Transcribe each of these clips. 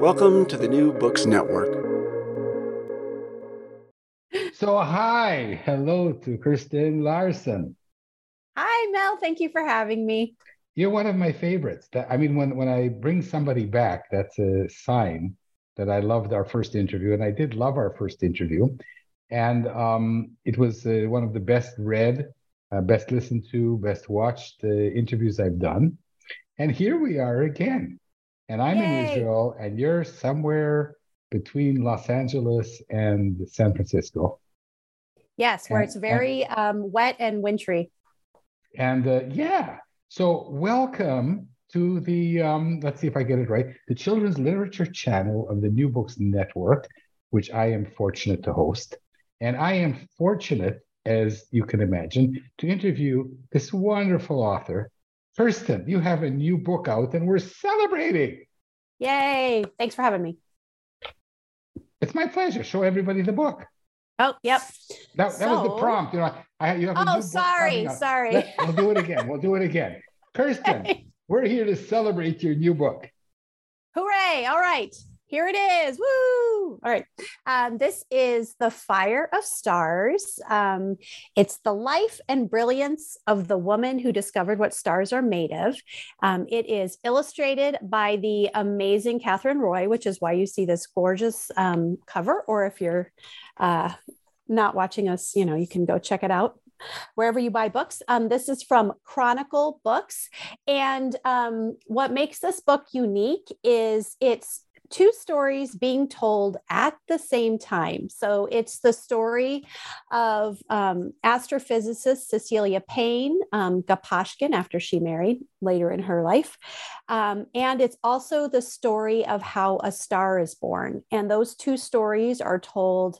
Welcome to the New Books Network. So, hi, hello to Kirsten Larson. Hi, Mel. Thank you for having me. You're one of my favorites. I mean, when when I bring somebody back, that's a sign that I loved our first interview, and I did love our first interview, and um, it was uh, one of the best read, uh, best listened to, best watched uh, interviews I've done. And here we are again, and I'm Yay. in Israel, and you're somewhere between Los Angeles and San Francisco. Yes, where and, it's very and, um, wet and wintry. And uh, yeah, so welcome to the, um, let's see if I get it right, the Children's Literature Channel of the New Books Network, which I am fortunate to host. And I am fortunate, as you can imagine, to interview this wonderful author. Kirsten, you have a new book out and we're celebrating. Yay. Thanks for having me. It's my pleasure. Show everybody the book. Oh, yep. That, that so, was the prompt. You know, I, you have oh, sorry, sorry. Let, we'll do it again. We'll do it again. Kirsten, we're here to celebrate your new book. Hooray! All right, here it is. Woo! All right. Um, this is The Fire of Stars. Um, it's the life and brilliance of the woman who discovered what stars are made of. Um, it is illustrated by the amazing Katherine Roy, which is why you see this gorgeous um, cover. Or if you're uh, not watching us, you know, you can go check it out wherever you buy books. Um, this is from Chronicle Books. And um, what makes this book unique is it's two stories being told at the same time. So it's the story of um, astrophysicist Cecilia Payne um, after she married later in her life. Um, and it's also the story of how a star is born. And those two stories are told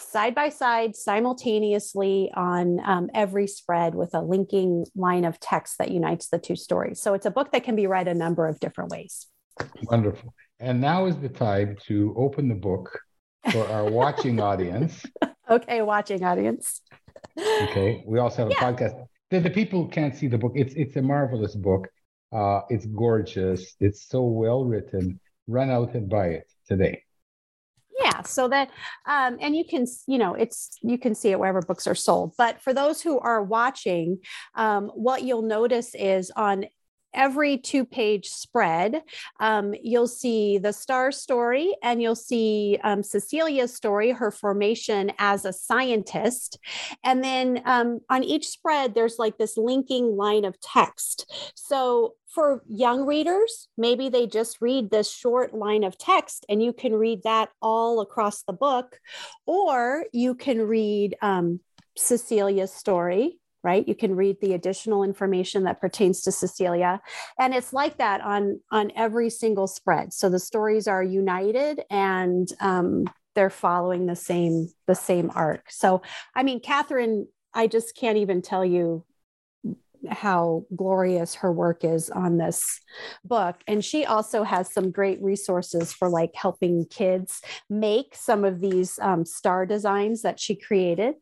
side by side simultaneously on um, every spread with a linking line of text that unites the two stories. So it's a book that can be read a number of different ways. Wonderful. And now is the time to open the book for our watching audience. Okay, watching audience. Okay. We also have yeah. a podcast. The, the people can't see the book. It's it's a marvelous book. Uh, it's gorgeous. It's so well written. Run out and buy it today yeah so that um, and you can you know it's you can see it wherever books are sold but for those who are watching um, what you'll notice is on every two page spread, um, you'll see the star story and you'll see um, Cecilia's story, her formation as a scientist. And then um, on each spread, there's like this linking line of text. So for young readers, maybe they just read this short line of text and you can read that all across the book, or you can read um, Cecilia's story right? You can read the additional information that pertains to cecilia. And it's like that on on every single spread. So the stories are united and um, they're following the same the same arc. So i mean katherine i just can't even tell you how glorious her work is on this book. And she also has some great resources for like helping kids make some of these um, star designs that she created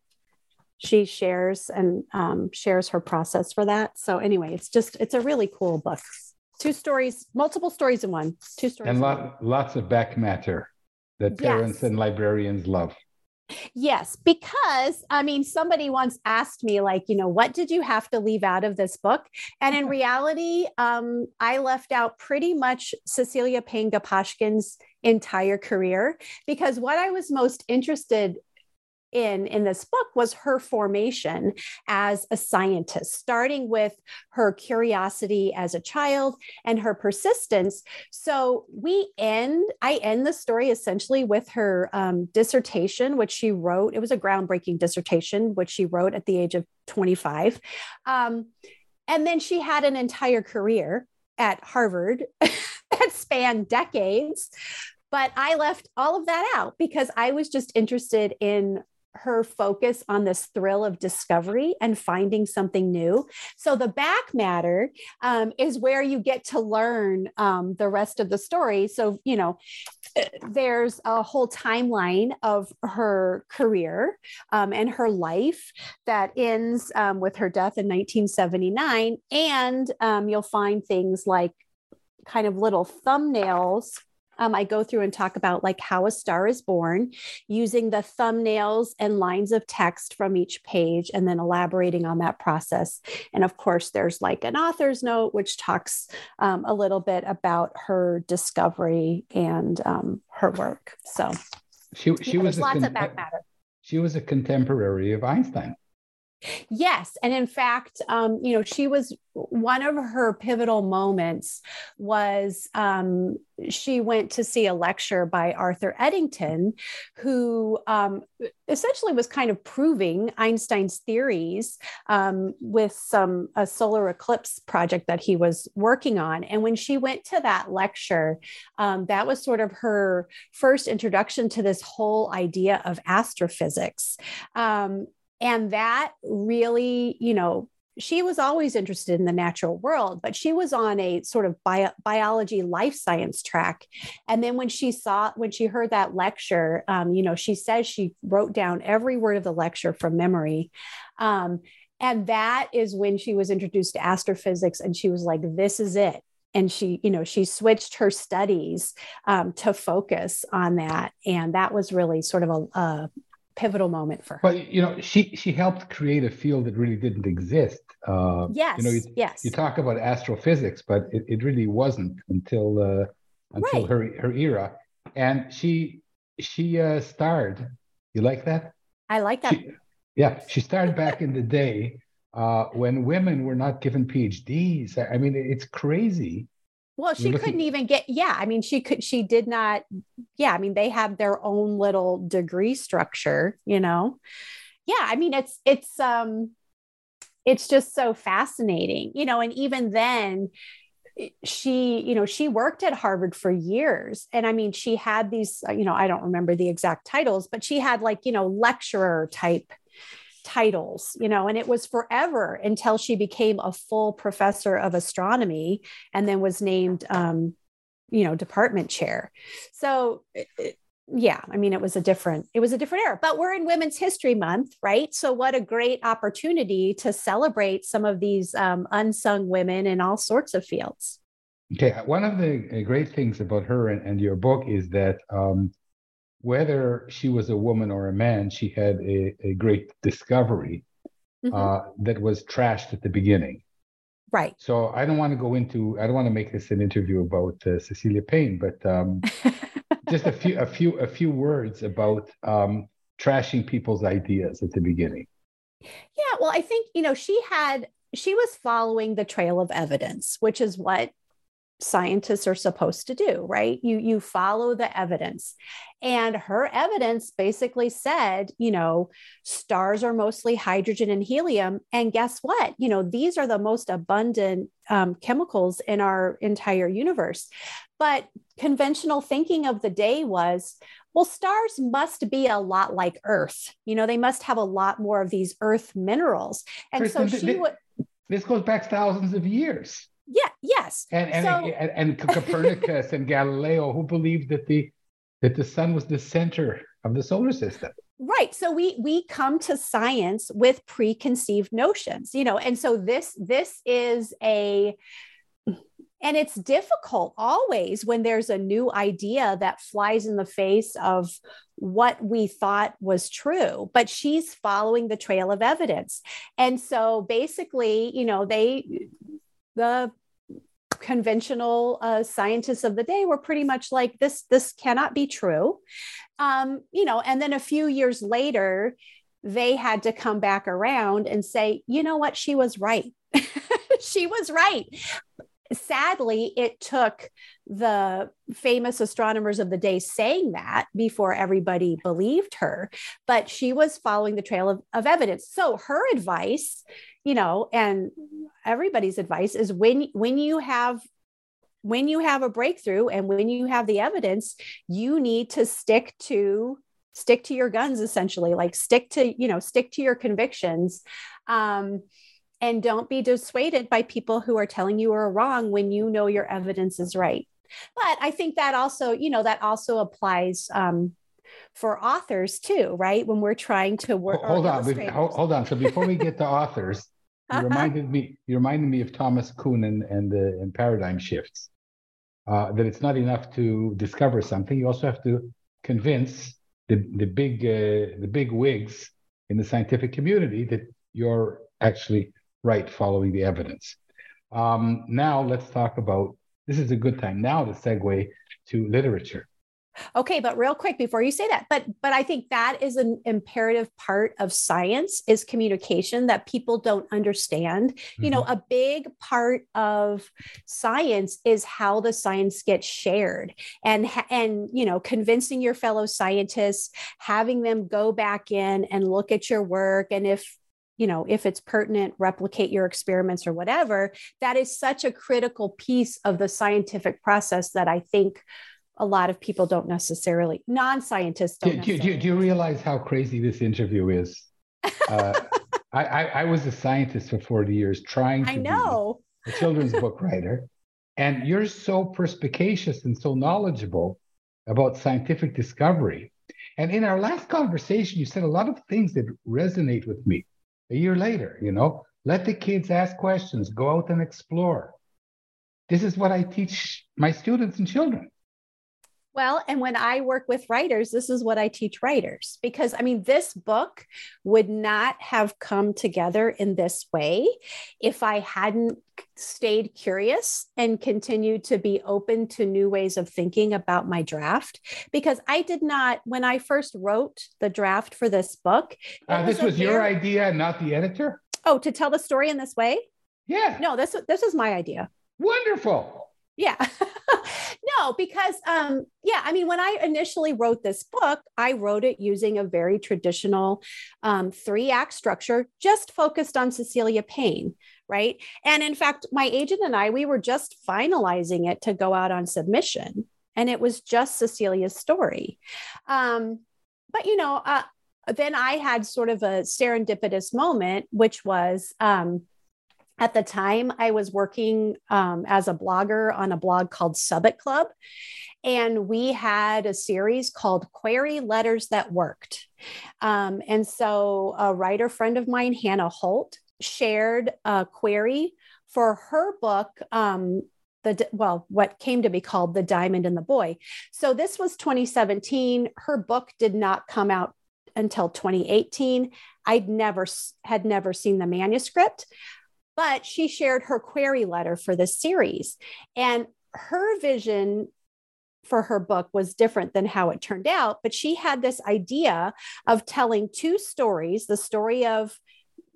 she shares and um, shares her process for that. So anyway it's just it's a really cool book. Two stories multiple stories in one. Two stories and lot, lots of back matter that parents yes. and librarians love. Yes, because I mean, somebody once asked me, like, you know, what did you have to leave out of this book? And in reality, um, I left out pretty much Cecilia Payne Gaposchkin's entire career because what I was most interested in in this book was her formation as a scientist starting with her curiosity as a child and her persistence. So we end i end the story essentially with her um, dissertation which she wrote. It was a groundbreaking dissertation which she wrote at the age of 25 um, and then she had an entire career at harvard that spanned decades. But I left all of that out because I was just interested in her focus on this thrill of discovery and finding something new. So the back matter um, is where you get to learn um, the rest of the story. So, you know, eh, there's a whole timeline of her career um, and her life that ends um, with her death in 1979. And um, you'll find things like kind of little thumbnails um, I go through and talk about like how a star is born using the thumbnails and lines of text from each page and then elaborating on that process. And of course, there's like an author's note, which talks um, a little bit about her discovery and um, her work. So she, she yeah, was lots con- of back matter. She was a contemporary of Einstein. Yes. And in fact, um, you know, she was one of her pivotal moments was um, she went to see a lecture by Arthur Eddington, who um, essentially was kind of proving Einstein's theories um, with some a solar eclipse project that he was working on. And when she went to that lecture, um, that was sort of her first introduction to this whole idea of astrophysics. Um, and that really, you know, she was always interested in the natural world, but she was on a sort of bio, biology life science track. And then when she saw, when she heard that lecture, um, you know, she says she wrote down every word of the lecture from memory. Um, and that is when she was introduced to astrophysics and she was like, this is it. And she, you know, she switched her studies um, to focus on that. And that was really sort of a, a pivotal moment for her. Well, you know, she she helped create a field that really didn't exist. Uh, yes. You know, you, yes. You talk about astrophysics, but it, it really wasn't until uh, until right. her her era, and she she uh, starred. You like that? I like that. She, yeah, she started back in the day uh, when women were not given PhDs. I mean, it's crazy well, she couldn't even get, yeah. I mean, she could, she did not, yeah. I mean, they have their own little degree structure, you know? Yeah. I mean, it's, it's, um, it's just so fascinating, you know, and even then, she you know she worked at harvard for years and i mean she had these you know i don't remember the exact titles but she had like you know lecturer type titles, you know, and it was forever until she became a full professor of astronomy and then was named, um, you know, department chair. So, yeah, I mean, it was a different, it was a different era, but we're in Women's History Month, right? So, what a great opportunity to celebrate some of these um, unsung women in all sorts of fields. Okay, one of the uh, great things about her and, and your book is that um, whether she was a woman or a man, she had a, a great discovery mm-hmm. uh, that was trashed at the beginning. Right. So I don't want to go into. I don't want to make this an interview about uh, Cecilia Payne, but um, just a few, a few, a few words about um, trashing people's ideas at the beginning. Yeah. Well, I think you know she had she was following the trail of evidence, which is what scientists are supposed to do right? You you follow the evidence. And her evidence basically said you know stars are mostly hydrogen and helium. And guess what? You know these are the most abundant um, chemicals in our entire universe. But conventional thinking of the day was well stars must be a lot like earth. You know they must have a lot more of these earth minerals. And so she would this goes back thousands of years. Yeah, yes. And and, So- and, and Copernicus and Galileo, who believed that the that the sun was the center of the solar system. right so we we come to science with preconceived notions you know and so this this is a and it's difficult always when there's a new idea that flies in the face of what we thought was true but she's following the trail of evidence and so basically you know they the conventional uh, scientists of the day were pretty much like this this cannot be true. Um, you know and then a few years later they had to come back around and say you know what? She was right. She was right. Sadly it took the famous astronomers of the day saying that before everybody believed her but she was following the trail of, of evidence. So her advice you know and everybody's advice is when when you have when you have a breakthrough and when you have the evidence you need to stick to stick to your guns essentially like stick to you know stick to your convictions. Um, and don't be dissuaded by people who are telling you are wrong when you know your evidence is right. But i think that also you know that also applies um, for authors too right? When we're trying to work Hold on, hold, hold on. So before we get to authors, you reminded me. You reminded me of Thomas Kuhn and and, uh, and paradigm shifts. Uh, that it's not enough to discover something; you also have to convince the the big uh, the big wigs in the scientific community that you're actually right, following the evidence. Um, now let's talk about. This is a good time now to segue to literature. Okay but real quick before you say that but but i think that is an imperative part of science is communication that people don't understand. You know mm-hmm. a big part of science is how the science gets shared and and you know convincing your fellow scientists having them go back in and look at your work and if you know if it's pertinent replicate your experiments or whatever. That is such a critical piece of the scientific process that i think a lot of people don't necessarily non-scientists Do, don't do, do, do you realize how crazy this interview is? Uh, I, I, I was a scientist for 40 years trying to i know be a children's book writer. And you're so perspicacious and so knowledgeable about scientific discovery. And in our last conversation, you said a lot of things that resonate with me a year later, you know, let the kids ask questions, go out and explore. This is what I teach my students and children. Well, and when I work with writers, this is what I teach writers because I mean, this book would not have come together in this way if I hadn't stayed curious and continued to be open to new ways of thinking about my draft. Because I did not, when I first wrote the draft for this book, Uh, this a was your very- idea, not the editor? Oh, to tell the story in this way? Yeah. No, this this is my idea. Wonderful. Yeah. no, because um yeah, I mean when I initially wrote this book, I wrote it using a very traditional um three act structure just focused on Cecilia Payne, right? And in fact, my agent and I we were just finalizing it to go out on submission and it was just Cecilia's story. Um but you know, uh then I had sort of a serendipitous moment which was um at the time, I was working um, as a blogger on a blog called Sub It Club. And we had a series called Query Letters That Worked. Um, and so a writer friend of mine, Hannah Holt, shared a query for her book. Um, the well, what came to be called The Diamond and the Boy. So this was 2017. Her book did not come out until 2018. I'd never had never seen the manuscript but she shared her query letter for this series. And her vision for her book was different than how it turned out, but she had this idea of telling two stories the story of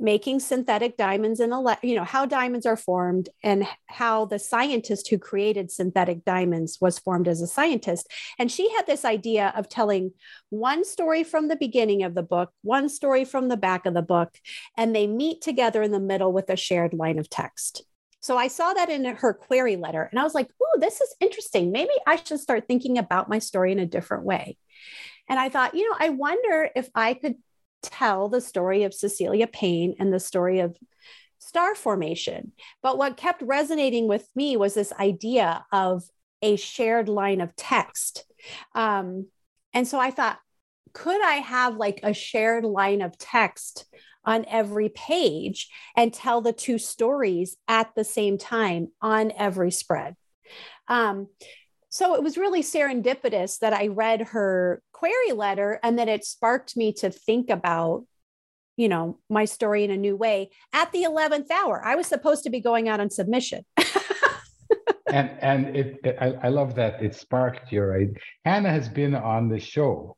making synthetic diamonds and you know how diamonds are formed and how the scientist who created synthetic diamonds was formed as a scientist and she had this idea of telling one story from the beginning of the book one story from the back of the book and they meet together in the middle with a shared line of text so I saw that in her query letter and I was like, oh, this is interesting. Maybe I should start thinking about my story in a different way. And I thought, you know, I wonder if I could tell the story of Cecilia Payne and the story of star formation. But what kept resonating with me was this idea of a shared line of text. Um, and so I thought, could I have like a shared line of text on every page and tell the two stories at the same time on every spread? Um, so it was really serendipitous that I read her query letter and that it sparked me to think about you know my story in a new way. At the 11th hour i was supposed to be going out on submission. And and it, it I, I, love that it sparked your right hannah has been on the show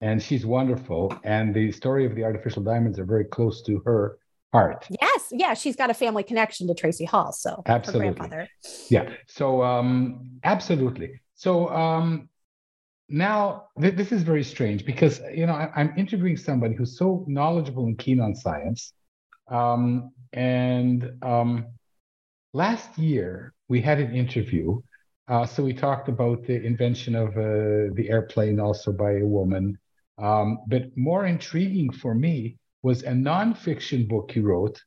and she's wonderful and the story of the artificial diamonds are very close to her heart yes yeah she's got a family connection to tracy hall so absolutely her grandfather. yeah so um absolutely so um now th- this is very strange because you know I, am interviewing somebody who's so knowledgeable and keen on science um, and um, last year we had an interview uh, so we talked about the invention of uh, the airplane also by a woman um, but more intriguing for me was a nonfiction book you wrote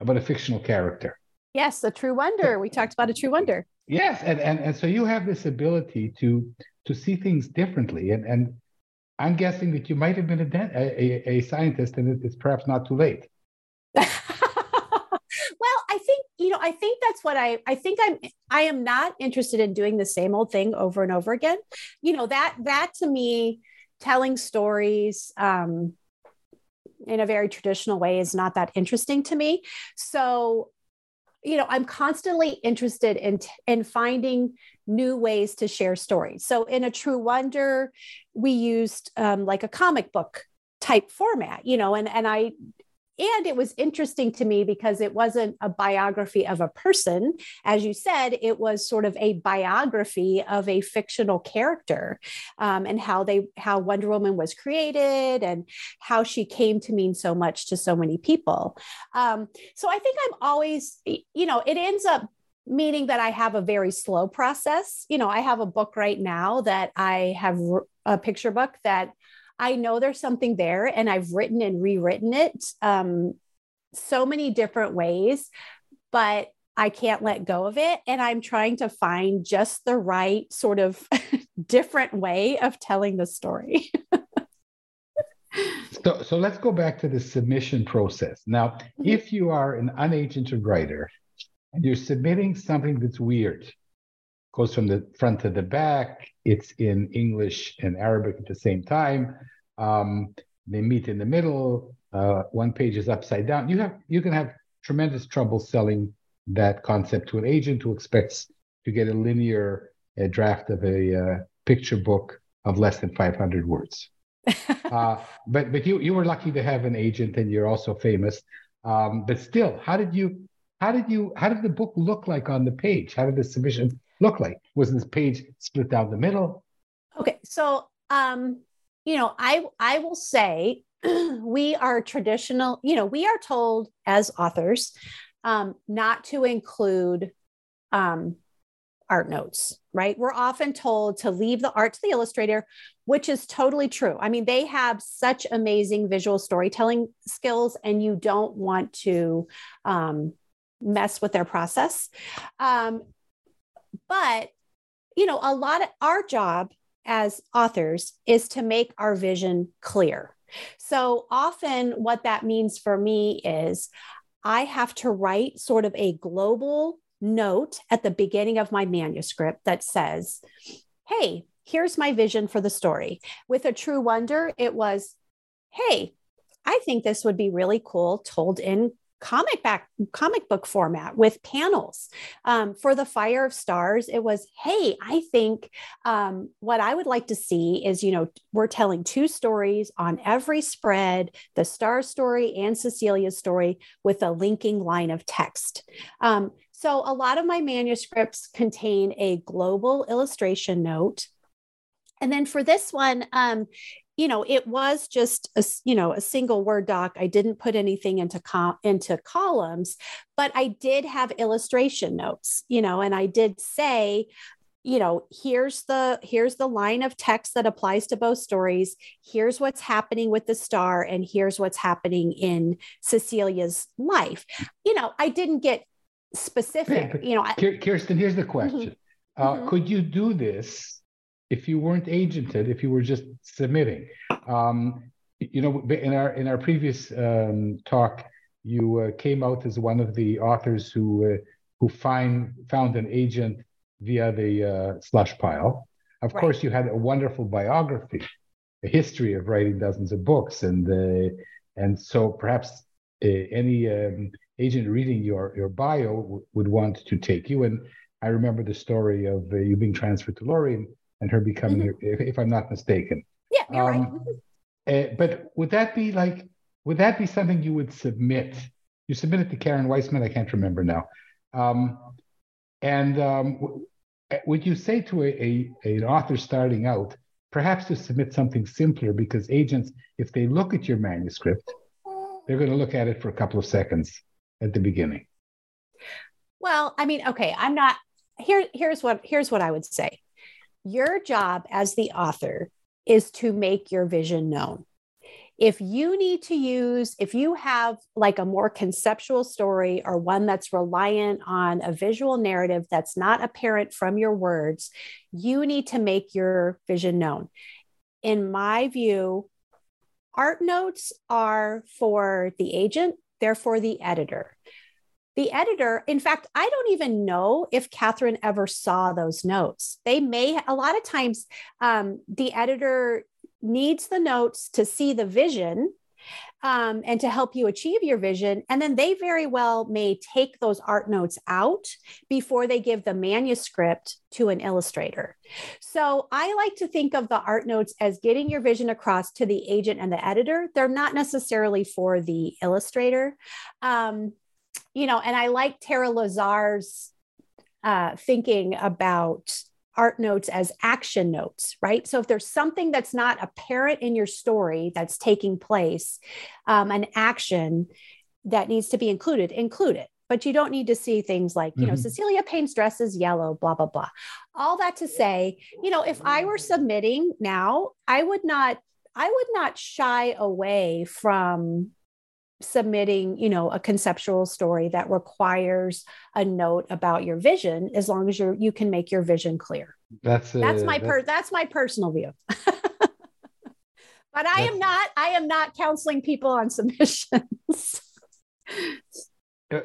about a fictional character yes a true wonder we talked about a true wonder yes and, and, and so you have this ability to to see things differently. And, and I'm guessing that you might have been a, a, a scientist and it's perhaps not too late. well, I think, you know, I think that's what I, I think I'm, I am not interested in doing the same old thing over and over again. You know, that, that to me, telling stories, um, in a very traditional way is not that interesting to me. So you know i'm constantly interested in in finding new ways to share stories so in a true wonder we used um, like a comic book type format you know and and i and it was interesting to me because it wasn't a biography of a person as you said it was sort of a biography of a fictional character um, and how they how wonder woman was created and how she came to mean so much to so many people um, so i think i'm always you know it ends up meaning that I have a very slow process. You know, I have a book right now that I have a picture book that I know there's something there and I've written and rewritten it um, so many different ways, but I can't let go of it. And I'm trying to find just the right sort of different way of telling the story. so, so let's go back to the submission process. Now, mm-hmm. if you are an unagented writer and you're submitting something that's weird, goes from the front to the back. It's in English and Arabic at the same time. Um, they meet in the middle. Uh, one page is upside down. You have you can have tremendous trouble selling that concept to an agent who expects to get a linear a draft of a uh, picture book of less than 500 words. uh, but but you you were lucky to have an agent, and you're also famous. Um, but still, how did you how did you how did the book look like on the page? How did the submission look like? Was this page split down the middle? Okay, so um, you know, I I will say we are traditional. You know, we are told as authors um, not to include um, art notes, right? We're often told to leave the art to the illustrator, which is totally true. I mean, they have such amazing visual storytelling skills, and you don't want to um, mess with their process. Um, but you know a lot of our job as authors is to make our vision clear. So often what that means for me is i have to write sort of a global note at the beginning of my manuscript that says hey here's my vision for the story. With a true wonder it was hey I think this would be really cool told in comic back comic book format with panels. Um, for the fire of stars it was hey i think um, what i would like to see is you know we're telling two stories on every spread the star story and cecilia's story with a linking line of text. Um, so a lot of my manuscripts contain a global illustration note. And then for this one, um, you know it was just a you know a single word doc i didn't put anything into com- into columns but i did have illustration notes you know and i did say you know here's the here's the line of text that applies to both stories here's what's happening with the star and here's what's happening in cecilia's life you know i didn't get specific you know I, kirsten here's the question mm-hmm. Uh, mm-hmm. could you do this if you weren't agented if you were just submitting um, you know in our in our previous um, talk you uh, came out as one of the authors who uh, who find found an agent via the uh, slush pile. Of right. course, you had a wonderful biography, a history of writing dozens of books, and uh, and so perhaps uh, any um, agent reading your your bio w- would want to take you. And I remember the story of uh, you being transferred to Lorien and her becoming, mm-hmm. if, if, I'm not mistaken. Yeah, you're um, right. Uh, but would that be like? Would that be something you would submit? You submitted to Karen Weissman. I can't remember now. Um, and um, would you say to a, a, an author starting out, perhaps to submit something simpler because agents, if they look at your manuscript, they're going to look at it for a couple of seconds at the beginning. Well, I mean, okay, I'm not here. Here's what here's what I would say. Your job as the author is to make your vision known if you need to use, if you have like a more conceptual story or one that's reliant on a visual narrative that's not apparent from your words, you need to make your vision known. In my view, art notes are for the agent, they're for the editor. The editor, in fact, I don't even know if Katherine ever saw those notes. They may, a lot of times, um, the editor needs the notes to see the vision um, and to help you achieve your vision. And then they very well may take those art notes out before they give the manuscript to an illustrator. So I like to think of the art notes as getting your vision across to the agent and the editor. They're not necessarily for the illustrator. Um, you know, and I like Tara Lazar's uh, thinking about art notes as action notes, right? So if there's something that's not apparent in your story that's taking place, um, an action that needs to be included, include it. But you don't need to see things like, you mm-hmm. know, Cecilia paints dresses yellow, blah, blah, blah. All that to say, you know, if I were submitting now, I would not, I would not shy away from submitting you know a conceptual story that requires a note about your vision as long as you're you can make your vision clear. That's a, that's my per that's my personal view. But i am not i am not counseling people on submissions.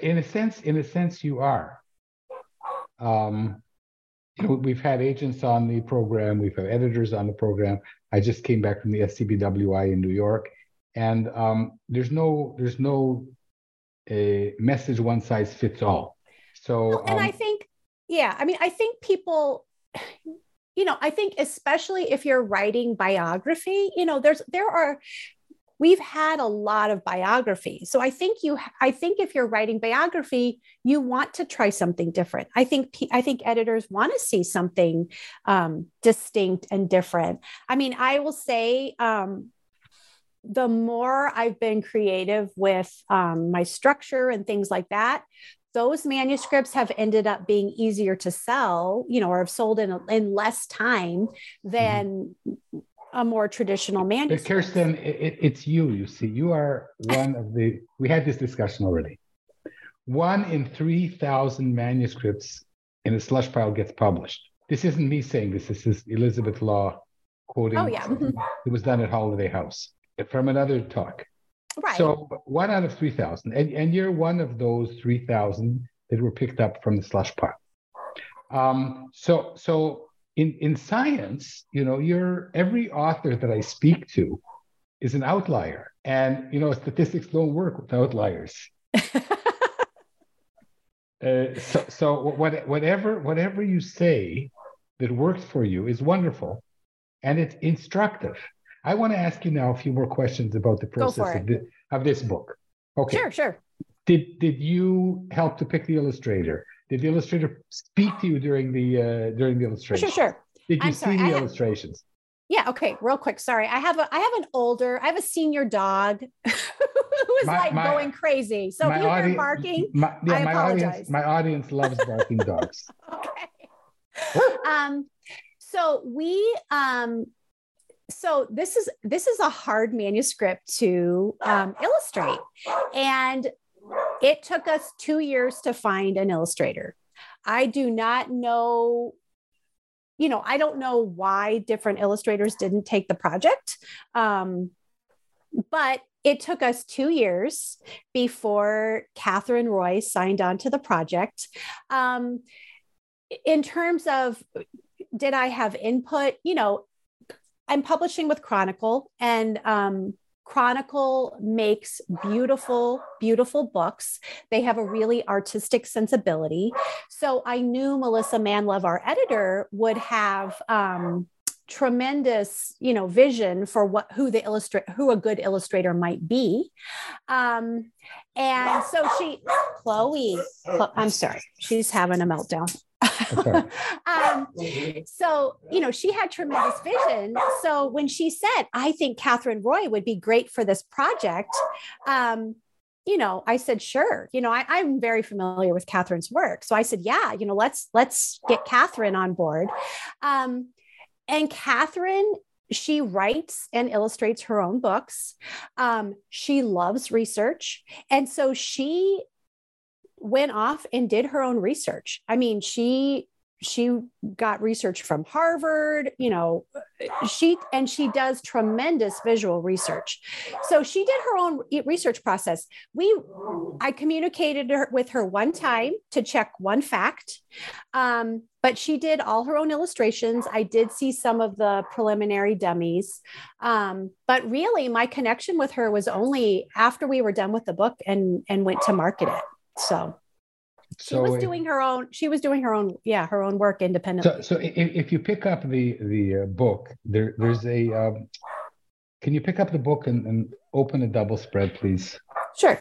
In a sense in a sense you are. Um you know, we've had agents on the program we've had editors on the program. I just came back from the scbwi in new york and um, there's no there's no a message one size fits all. So and um, I think yeah, I mean I think people you know, I think especially if you're writing biography, you know, there's there are we've had a lot of biography. So I think you I think if you're writing biography, you want to try something different. I think I think editors want to see something um, distinct and different. I mean, I will say um, the more I've been creative with um, my structure and things like that, those manuscripts have ended up being easier to sell, you know, or have sold in, in less time than mm-hmm. a more traditional manuscript. But Kirsten, it, it's you, you see, you are one of the, we had this discussion already. One in 3,000 manuscripts in a slush pile gets published. This isn't me saying this, this is Elizabeth Law quoting. Oh, yeah. Mm-hmm. It was done at Holiday House from another talk. Right. So one out of 3,000. And, and you're one of those 3,000 that were picked up from the slush pile. Um, so, so in, in science, you know, you're every author that I speak to is an outlier. And, you know, statistics don't work with outliers. Uh, so, so what, whatever whatever you say that works for you is wonderful, and it's instructive. I want to ask you now a few more questions about the process of, the, of this book. Okay. Sure, sure. Did did you help to pick the illustrator? Did the illustrator speak to you during the uh, during the illustration? Sure, sure. Did you I'm see sorry, the I illustrations? Have, yeah. Okay. Real quick. Sorry, I have a I have an older I have a senior dog who is my, like my, going crazy. So if you hear barking, my, yeah, I my apologize. Audience, my audience loves barking dogs. okay. um, so we um, so this is this is a hard manuscript to um, illustrate, and it took us two years to find an illustrator. I do not know you know, I don't know why different illustrators didn't take the project. Um, but it took us two years before Katherine Roy signed on to the project. Um, in terms of did I have input? You know, I'm publishing with Chronicle, and um, Chronicle makes beautiful, beautiful books. They have a really artistic sensibility. So I knew Melissa Manlove, our editor, would have. Um, tremendous you know vision for what who the illustrate who a good illustrator might be um and so she chloe i'm sorry she's having a meltdown um, so you know she had tremendous vision. So when she said i think katherine roy would be great for this project um you know i said sure. You know I, i'm very familiar with katherine's work. So i said yeah you know let's let's get katherine on board. Um and Katherine, she writes and illustrates her own books. Um, she loves research. And so she went off and did her own research. I mean, she she got research from Harvard, you know, she and she does tremendous visual research. So she did her own research process. We I communicated with her one time to check one fact. Um, but she did all her own illustrations. I did see some of the preliminary dummies. Um, but really my connection with her was only after we were done with the book and and went to market it. So she so was doing her own she was doing her own yeah her own work independently. So, so if, if you pick up the the uh, book there there's a um, can you pick up the book and, and open a double spread please? Sure.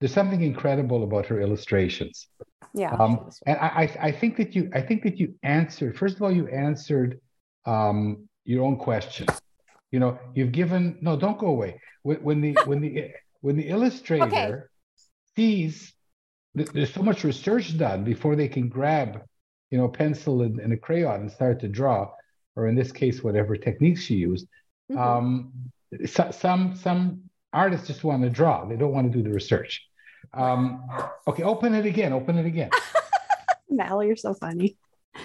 There's something incredible about her illustrations. Yeah. Um, and I, I think that you i think that you answered first of all you answered um, your own question. You know you've given no don't go away. When, when the when the when the illustrator okay. sees there's so much research done before they can grab, you know, a pencil and, and, a crayon and start to draw, or in this case, whatever techniques she used. Mm-hmm. Um, so, some some artists just want to draw; they don't want to do the research. Um, okay, open it again. Open it again. Mal, you're so funny.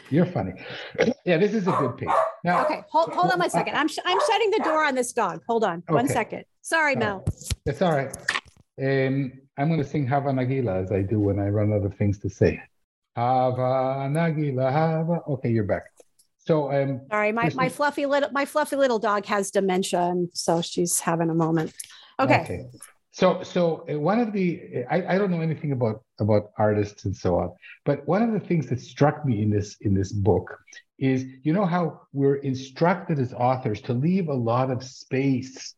You're funny. Yeah, this is a good piece. Now, okay, hold, hold on one second. I'm sh- I'm shutting the door on this dog. Hold on okay. one second. Sorry, Mel. It's all right. Um, I'm going to sing Hava Nagila as I do when I run out of things to say. Hava Nagila, Hava. Okay, you're back. So, um, sorry, my, my fluffy little my fluffy little dog has dementia, and so she's having a moment. Okay. okay. So, so uh, one of the I, I don't know anything about about artists and so on, but one of the things that struck me in this in this book is you know how we're instructed as authors to leave a lot of space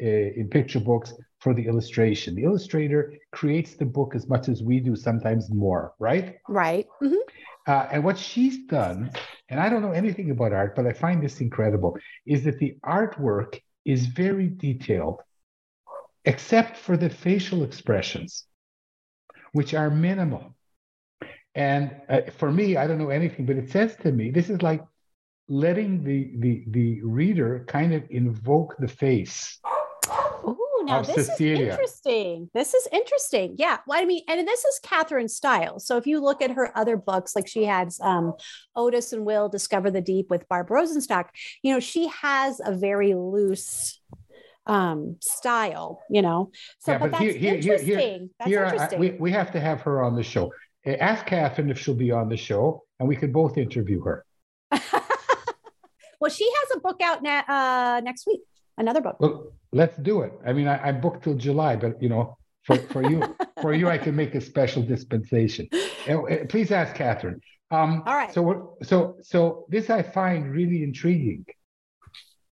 uh, in picture books for the illustration. The illustrator creates the book as much as we do, sometimes more, right? Right. Mm-hmm. Uh, and what she's done, and I don't know anything about art, but I find this incredible, is that the artwork is very detailed, except for the facial expressions, which are minimal. And uh, for me, I don't know anything, but it says to me, this is like letting the the the reader kind of invoke the face now this Cecilia. is interesting. This is interesting. Yeah. Well, I mean, and this is Katherine's style. So if you look at her other books, like she has um, Otis and Will Discover the Deep with Barb Rosenstock, you know, she has a very loose um style you know so yeah, but, but that's here, interesting here, that's here interesting. I, we, we have to have her on the show ask katherine if she'll be on the show and we could both interview her well she has a book out ne- uh, next week another book well, let's do it. I mean, I, I booked till July, but you know, for, for you, for you, I can make a special dispensation. Please ask Katherine. Um, All right. So, so, so this I find really intriguing.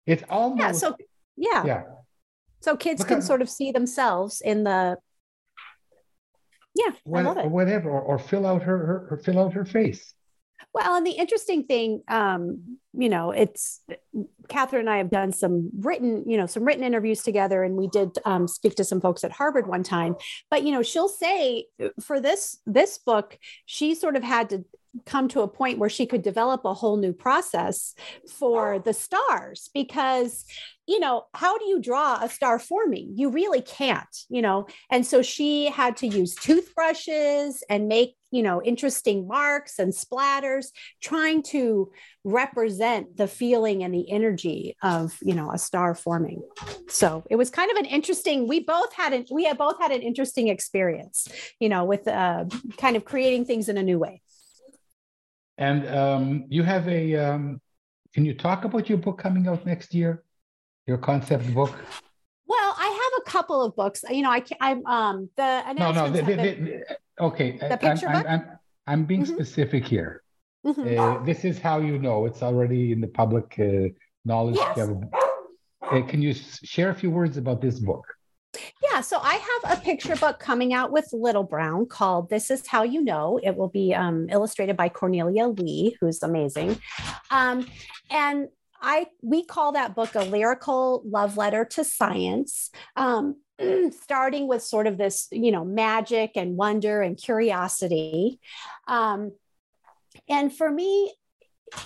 It's almost yeah. So yeah, yeah. So kids can sort of see themselves in the yeah, what, I love it. Whatever, or, or fill out her, her, her fill out her face. Well, and the interesting thing, um, you know, it's Katherine and I have done some written, you know, some written interviews together, and we did um, speak to some folks at Harvard one time. But you know, she'll say for this this book, she sort of had to come to a point where she could develop a whole new process for the stars because you know how do you draw a star forming? You really can't you know? And so she had to use toothbrushes and make you know interesting marks and splatters trying to represent the feeling and the energy of you know a star forming. So it was kind of an interesting we both had an we had both had an interesting experience you know with uh, kind of creating things in a new way and um, you have a um, can you talk about your book coming out next year your concept book well i have a couple of books you know i can, i'm um the no no the, the, the, okay the picture I'm, book? I'm, I'm, I'm being mm-hmm. specific here mm-hmm. uh, this is how you know it's already in the public uh, knowledge yes. uh, can you share a few words about this book yeah, so I have a picture book coming out with Little Brown called This Is How You Know. It will be um, illustrated by Cornelia Li, who's amazing. Um, and I we call that book a lyrical love letter to science. Um, starting with sort of this, you know, magic and wonder and curiosity. Um, and for me,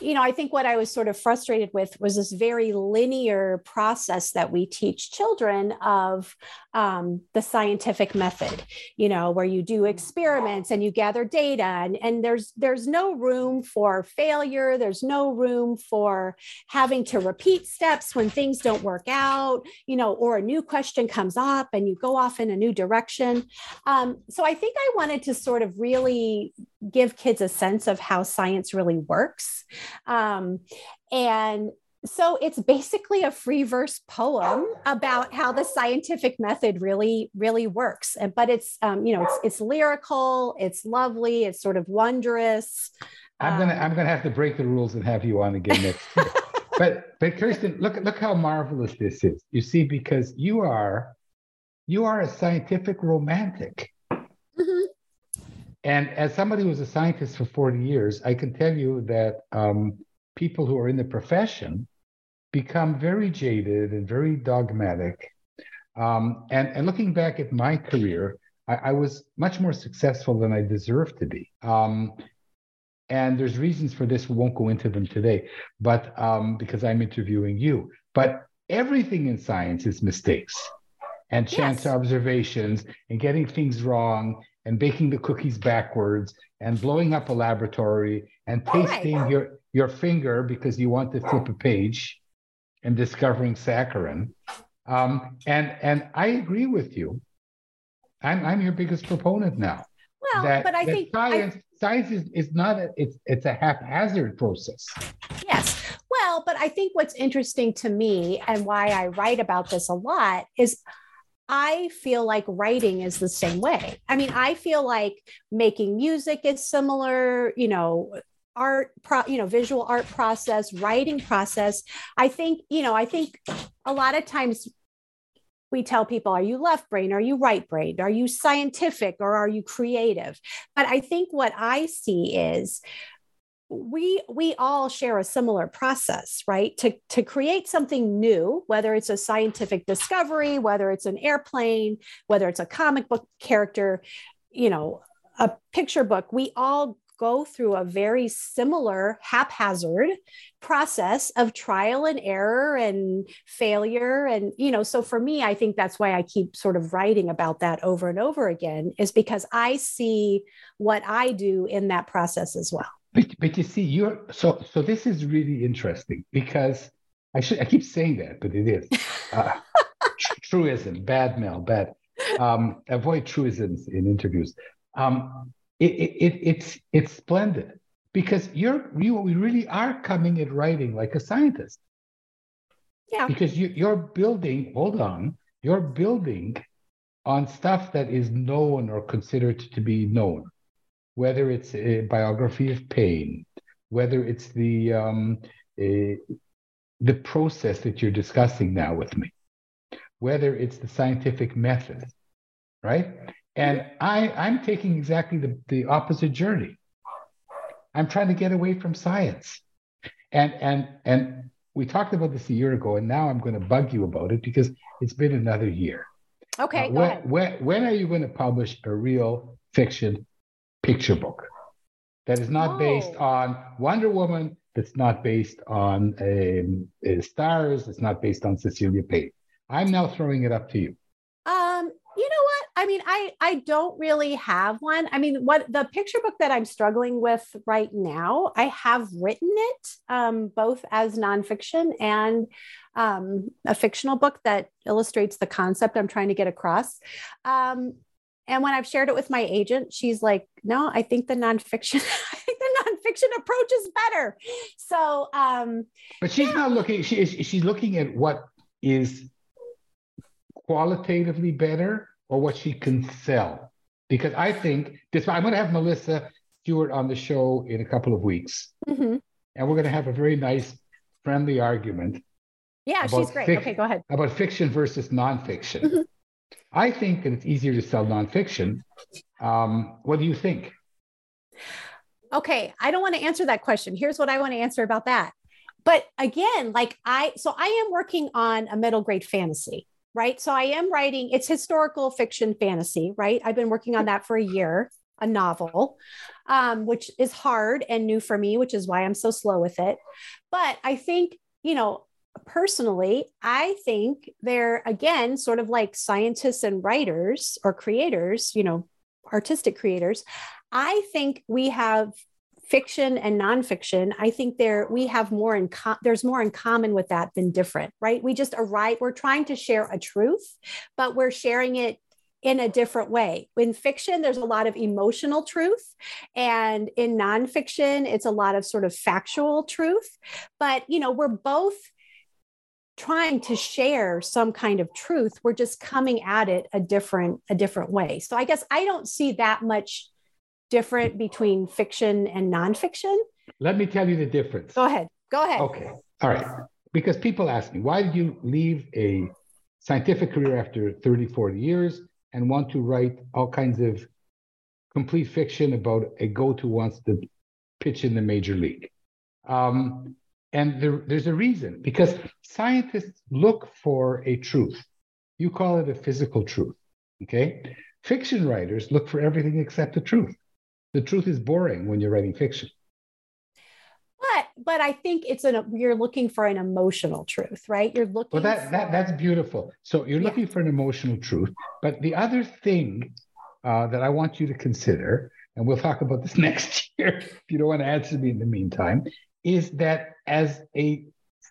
you know, I think what I was sort of frustrated with was this very linear process that we teach children of um, the scientific method, you know, where you do experiments and you gather data, and, and there's there's no room for failure. There's no room for having to repeat steps when things don't work out, you know, or a new question comes up and you go off in a new direction. Um, so I think I wanted to sort of really give kids a sense of how science really works. Um, and so it's basically a free verse poem about how the scientific method really really works. And but it's um, you know it's it's lyrical it's lovely it's sort of wondrous. I'm gonna um, i'm gonna have to break the rules and have you on again next year. But but kirsten look look how marvelous this is. You see because you are you are a scientific romantic and as somebody who was a scientist for 40 years, I can tell you that um, people who are in the profession become very jaded and very dogmatic. Um, and, and looking back at my career, I, I, was much more successful than I deserved to be. Um, and there's reasons for this. We won't go into them today, but um, because I'm interviewing you. But everything in science is mistakes and chance yes. observations and getting things wrong and baking the cookies backwards and blowing up a laboratory and tasting right. your, your finger because you want to flip a page and discovering saccharin. Um, and, and I agree with you. I'm, I'm your biggest proponent now. Well, that, but I think science, I, science is, is not, a, it's, it's a haphazard process. Yes. Well, but I think what's interesting to me and why I write about this a lot is I feel like writing is the same way. I mean, I feel like making music is similar, you know, art pro, you know, visual art process, writing process. I think, you know, I think a lot of times we tell people, are you left brain? Are you right brain? Are you scientific or are you creative? But I think what I see is we we all share a similar process right? To to create something new whether it's a scientific discovery whether it's an airplane whether it's a comic book character you know a picture book we all go through a very similar haphazard process of trial and error and failure. And you know so for me i think that's why i keep sort of writing about that over and over again is because i see what i do in that process as well but, but you see, you're so so. This is really interesting because I should I keep saying that, but it is uh, tr- truism, bad Mel, bad. Um, avoid truisms in interviews. Um, it, it, it, it's it's splendid because you're you we really are coming at writing like a scientist. Yeah. Because you, you're building. Hold on, you're building on stuff that is known or considered to be known whether it's a biography of pain, whether it's the um, a, the process that you're discussing now with me, whether it's the scientific method, right? And I, I'm taking exactly the, the opposite journey. I'm trying to get away from science. And and and we talked about this a year ago, and now I'm going to bug you about it because it's been another year. Okay, uh, when, when, when are you going to publish a real fiction picture book. that is not based Oh. on Wonder Woman, that's not based on um, uh, stars, it's not based on Cecilia Payne. I'm now throwing it up to you. Um, you know what? I mean, I I don't really have one. I mean, what the picture book that I'm struggling with right now, I have written it um, both as nonfiction and um, a fictional book that illustrates the concept I'm trying to get across. Um, and when I've shared it with my agent, she's like, "No, I think the nonfiction, I think the nonfiction approach is better." So, um, But she's not looking, she is she's looking at what is qualitatively better or what she can sell. Because I think this I'm gonna have Melissa Stewart on the show in a couple of weeks. mhm. And we're gonna have a very nice, friendly argument yeah, she's great. fic- Okay, go ahead. about fiction versus nonfiction. Mhm. I think that it's easier to sell nonfiction. Um, what do you think? Okay, I don't want to answer that question. Here's what I want to answer about that. But again, like I, so I am working on a middle grade fantasy, right? So I am writing, it's historical fiction fantasy, right? I've been working on that for a year, a novel, um, which is hard and new for me, which is why I'm so slow with it. But I think, you know, personally, I think they're again sort of like scientists and writers or creators, you know, artistic creators. I think we have fiction and nonfiction. I think there we have more in co- there's more in common with that than different, right? We just arrive. We're trying to share a truth, but we're sharing it in a different way. In fiction, there's a lot of emotional truth, and in nonfiction, it's a lot of sort of factual truth. But you know, we're both trying to share some kind of truth we're just coming at it a different a different way so i guess i don't see that much different between fiction and nonfiction Let me tell you the difference. go ahead go ahead Okay. All right. Because people ask me, why did you leave a scientific career after 30, 40 years and want to write all kinds of complete fiction about a goat who wants to pitch in the major league? Um, and there, there's a reason because scientists look for a truth. You call it a physical truth. Okay. Fiction writers look for everything except the truth. The truth is boring when you're writing fiction. but but i think it's an you're looking for an emotional truth right you're looking Well, that, that that's beautiful. So you're Yeah. looking for an emotional truth, but the other thing uh, that I want you to consider, and we'll talk about this next year if you don't want to answer me in the meantime, is that as a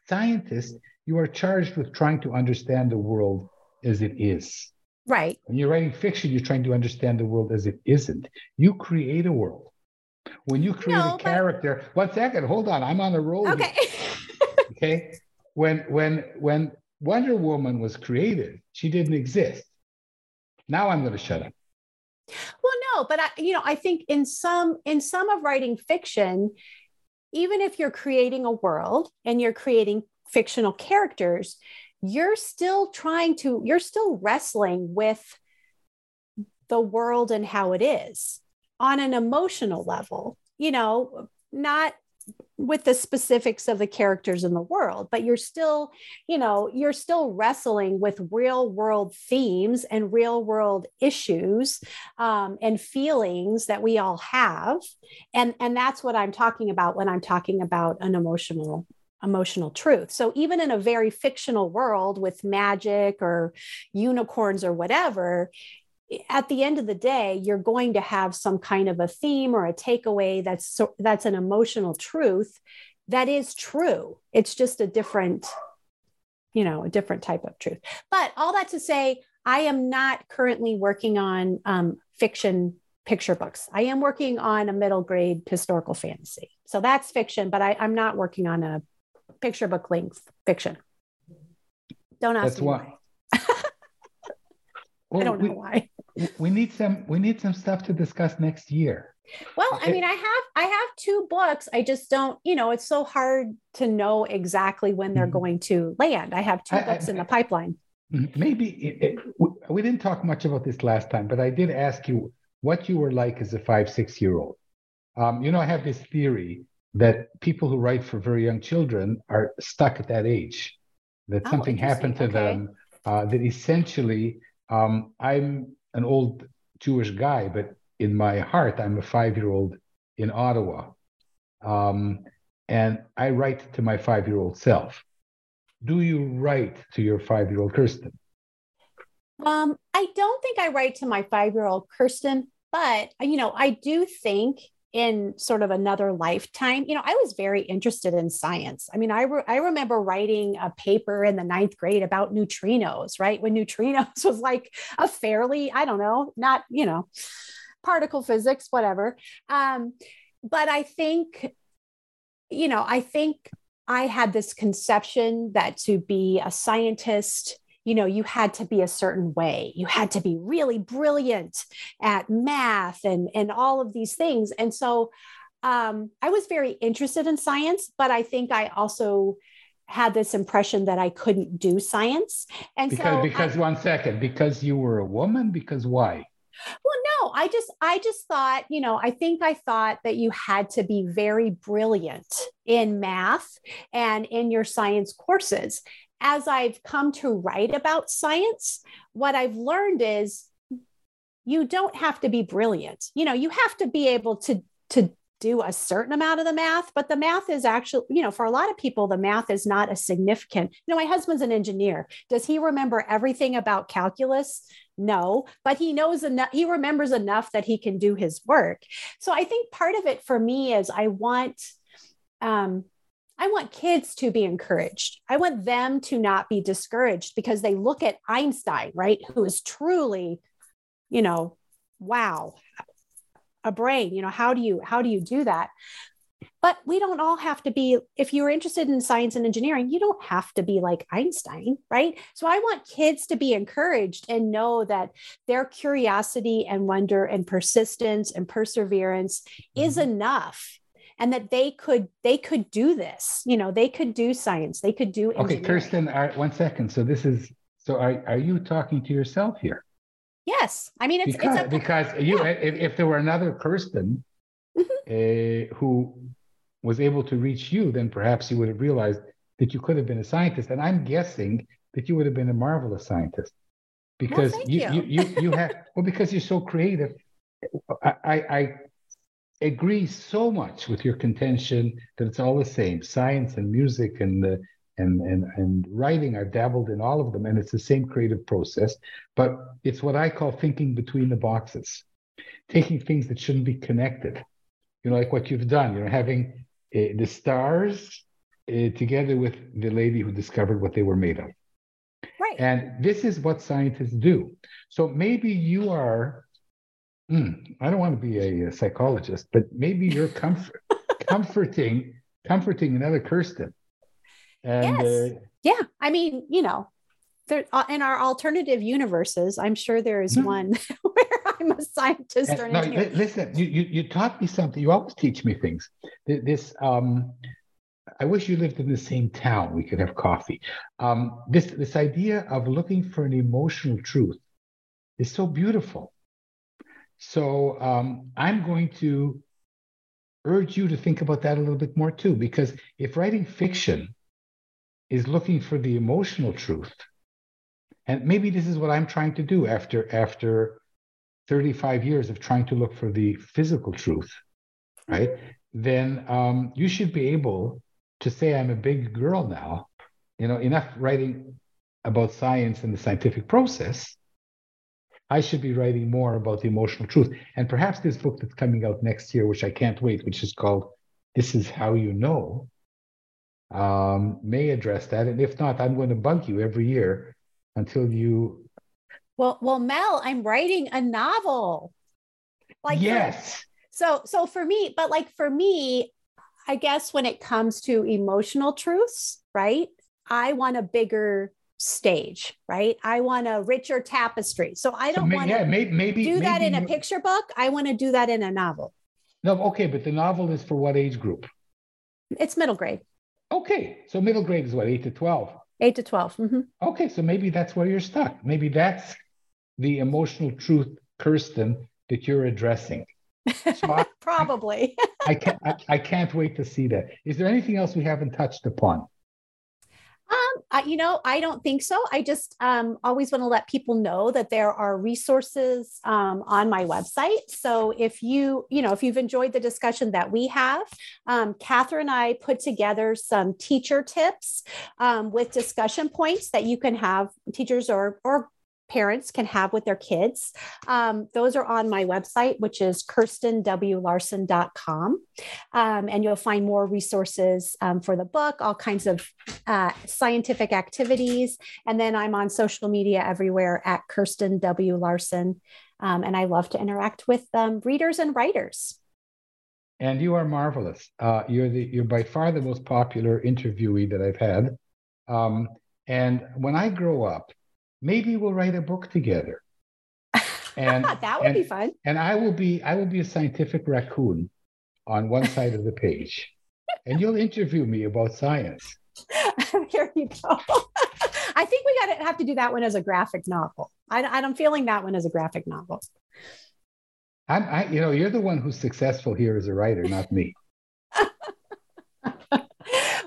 scientist, you are charged with trying to understand the world as it is. right When you're writing fiction, you're trying to understand the world as it isn't. You create a world. When you create No, a but- character, one second, hold on, I'm on a roll. okay okay when when when wonder woman was created she didn't exist now i'm going to shut up well no but i you know i think in some in some of writing fiction even if you're creating a world and you're creating fictional characters you're still trying to you're still wrestling with the world and how it is on an emotional level you know not with the specifics of the characters in the world but you're still you know you're still wrestling with real world themes and real world issues um, and feelings that we all have. And and that's what i'm talking about when i'm talking about an emotional emotional truth. So even in a very fictional world with magic or unicorns or whatever at the end of the day you're going to have some kind of a theme or a takeaway that's so, that's an emotional truth that is true. It's just a different you know a different type of truth. But all that to say i am not currently working on um, fiction picture books. I am working on a middle grade historical fantasy. So that's fiction but I, i'm not working on a picture book length fiction. Don't ask That's me why- why. I don't know we, why we need some we need some stuff to discuss next year Well, I mean, I have I have two books. I just don't, you know, it's so hard to know exactly when they're Mhm. going to land. I have two I- I- books in the pipeline. Maybe it, it, we- didn't talk much about this last time but i did ask you what you were like as a five six year old um, you know i have this theory that people who write for very young children are stuck at that age that Oh, something happened to interesting. them uh, that essentially um, i'm an old jewish guy but in my heart i'm a five year old in Ottawa, um, and I write to my five year old self. Do you write to your five year old Kirsten? Um, I don't think I write to my five year old Kirsten, but you know, I do think in sort of another lifetime, you know, I was very interested in science. I mean, I, re- I remember writing a paper in the ninth grade about neutrinos, right? When neutrinos was like a fairly, I don't know, not, you know, particle physics, whatever. Um, but I think, you know, I think I had this conception that to be a scientist, you know you had to be a certain way. You had to be really brilliant at math and and all of these things. And so um, i was very interested in science but i think i also had this impression that i couldn't do science. And because, so because I, one second because you were a woman because why? Well no i just i just thought you know i think i thought that you had to be very brilliant in math and in your science courses as I've come to write about science, what I've learned is you don't have to be brilliant. You know, you have to be able to to do a certain amount of the math, but the math is actually, you know, for a lot of people, the math is not a significant. You know, my husband's an engineer. Does he remember everything about calculus? No, but he knows enough, he remembers enough that he can do his work. So I think part of it for me is I want um, I want kids to be encouraged. I want them to not be discouraged because they look at Einstein, right? Who is truly, you know, wow, a brain, you know, how do you how do you do that? But we don't all have to be if you're interested in science and engineering, you don't have to be like Einstein, right? So I want kids to be encouraged and know that their curiosity and wonder and persistence and perseverance mm-hmm. is enough and that they could they could do this you know they could do science they could do okay kirsten one second. So this is so are, are you talking to yourself here? Yes. I mean it's because, it's a, because you yeah. if, if there were another kirsten mm-hmm. uh, who was able to reach you then perhaps you would have realized that you could have been a scientist. And i'm guessing that you would have been a marvelous scientist. Because well, you, you. you you you have well because you're so creative. I, I agree so much with your contention that it's all the same. Science and music and the and, and, and writing, I've dabbled in all of them, and it's the same creative process. But it's what I call thinking between the boxes, taking things that shouldn't be connected. You know, like what you've done. You know, having uh, the stars uh, together with the lady who discovered what they were made of. Right. And this is what scientists do. So maybe you are mm, I don't want to be a, a psychologist, but maybe you're comfort, comforting, comforting another Kirsten. And, yes. Uh, yeah. I mean, you know, there, uh, in our alternative universes, I'm sure there is no. one where I'm a scientist and, or an no, engineer. Listen, you, you, you taught me something. You always teach me things. This, um, I wish you lived in the same town. We could have coffee. Um, this, this idea of looking for an emotional truth is so beautiful. So um, I'm going to urge you to think about that a little bit more too, because if writing fiction is looking for the emotional truth, and maybe this is what I'm trying to do after after 35 years of trying to look for the physical truth, right? Then um, you should be able to say I'm a big girl now. You know, enough writing about science and the scientific process I should be writing more about the emotional truth. And perhaps this book that's coming out next year, which I can't wait, which is called This Is How You Know, um, may address that. And if not, I'm going to bug you every year until you. Well, well, Mel, I'm writing a novel. Like yes. So, so for me, but like for me, I guess when it comes to emotional truths, right? I want a bigger stage, right? I want a richer tapestry. So I don't so want to yeah, maybe, maybe, do that maybe in a picture book. I want to do that in a novel. No, okay, but the novel is for what age group? It's middle grade. Okay, so middle grade is what, 8 to 12? 8 to 12. Mm-hmm. Okay, so maybe that's where you're stuck. Maybe that's the emotional truth, Kirsten, that you're addressing. So I, Probably. I, can't, I, I can't wait to see that. Is there anything else we haven't touched upon? Uh, you know, I don't think so. I just um, always want to let people know that there are resources um, on my website. So if you, you know, if you've enjoyed the discussion that we have, um, Katherine and I put together some teacher tips um, with discussion points that you can have teachers or or parents can have with their kids. Um, those are on my website, which is kirstenwlarson.com. Um, and you'll find more resources um, for the book, all kinds of uh, scientific activities. And then I'm on social media everywhere at Kirsten W. Larson. Um, and I love to interact with um, readers and writers. And you are marvelous. Uh, you're the you're by far the most popular interviewee that I've had. Um, and when I grow up, maybe we'll write a book together. And that would and, be fun. And I will be I will be a scientific raccoon on one side of the page. and you'll interview me about science. Here you go. I think we got to have to do that one as a graphic novel. I, I'm feeling that one as a graphic novel. I'm, I, you know, you're the one who's successful here as a writer, not me.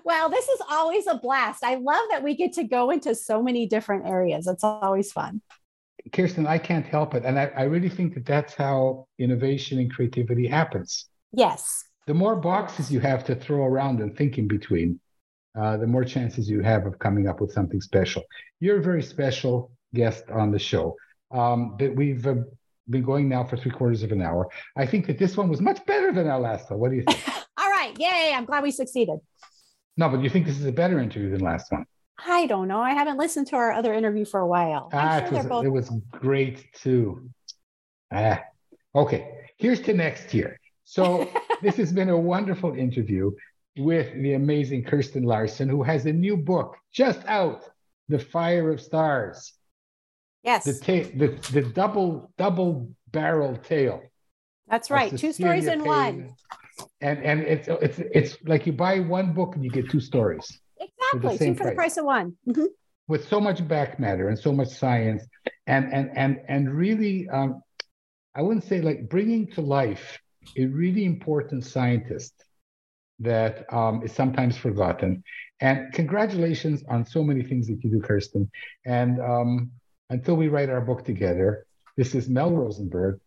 Well, this is always a blast. I love that we get to go into so many different areas. It's always fun. Kirsten, I can't help it. And I, I really think that that's how innovation and creativity happens. Yes. The more boxes you have to throw around and think in between, uh, the more chances you have of coming up with something special. You're a very special guest on the show. Um, that we've uh, been going now for three quarters of an hour. I think that this one was much better than our last one. What do you think? All right. Yay. I'm glad we succeeded. No, but you think this is a better interview than last one? I don't know. I haven't listened to our other interview for a while. Ah, sure it, was, both- it was great too. Ah, okay. Here's to next year. So this has been a wonderful interview with the amazing Kirsten Larson, who has a new book just out, "The Fire of Stars." Yes. The ta- the, the double double barrel tale. That's right. Two stories in one and and it's it's it's like you buy one book and you get two stories. Exactly, for two for price. the price of one. Mm-hmm. With so much back matter and so much science, and and and and really, um, I wouldn't say like bringing to life a really important scientist that um, is sometimes forgotten. And congratulations on so many things that you do, Kirsten. And um, until we write our book together, this is Mel Rosenberg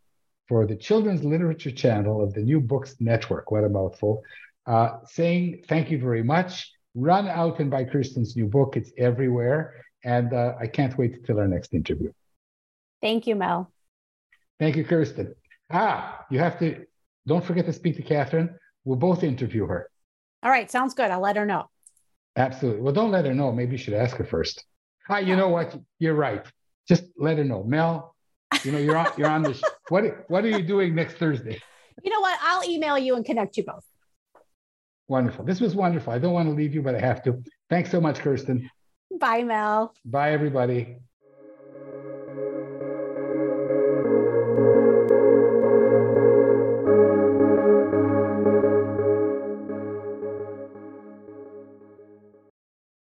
for the Children's Literature Channel of the New Books Network. What a mouthful. Uh, saying thank you very much. Run out and buy Kirsten's new book. It's everywhere. And uh, I can't wait until our next interview. Thank you, Mel. Thank you, Kirsten. Ah, you have to, don't forget to speak to Katherine. We'll both interview her. All right, sounds good. I'll let her know. Absolutely. Well, don't let her know. Maybe you should ask her first. Ah, you know what? You're right. Just let her know. Mel, you know, you're on you're on the what what are you doing next Thursday? You know what? I'll email you and connect you both. Wonderful. This was wonderful. I don't want to leave you, but I have to. Thanks so much, Kirsten. Bye, Mel. Bye, everybody.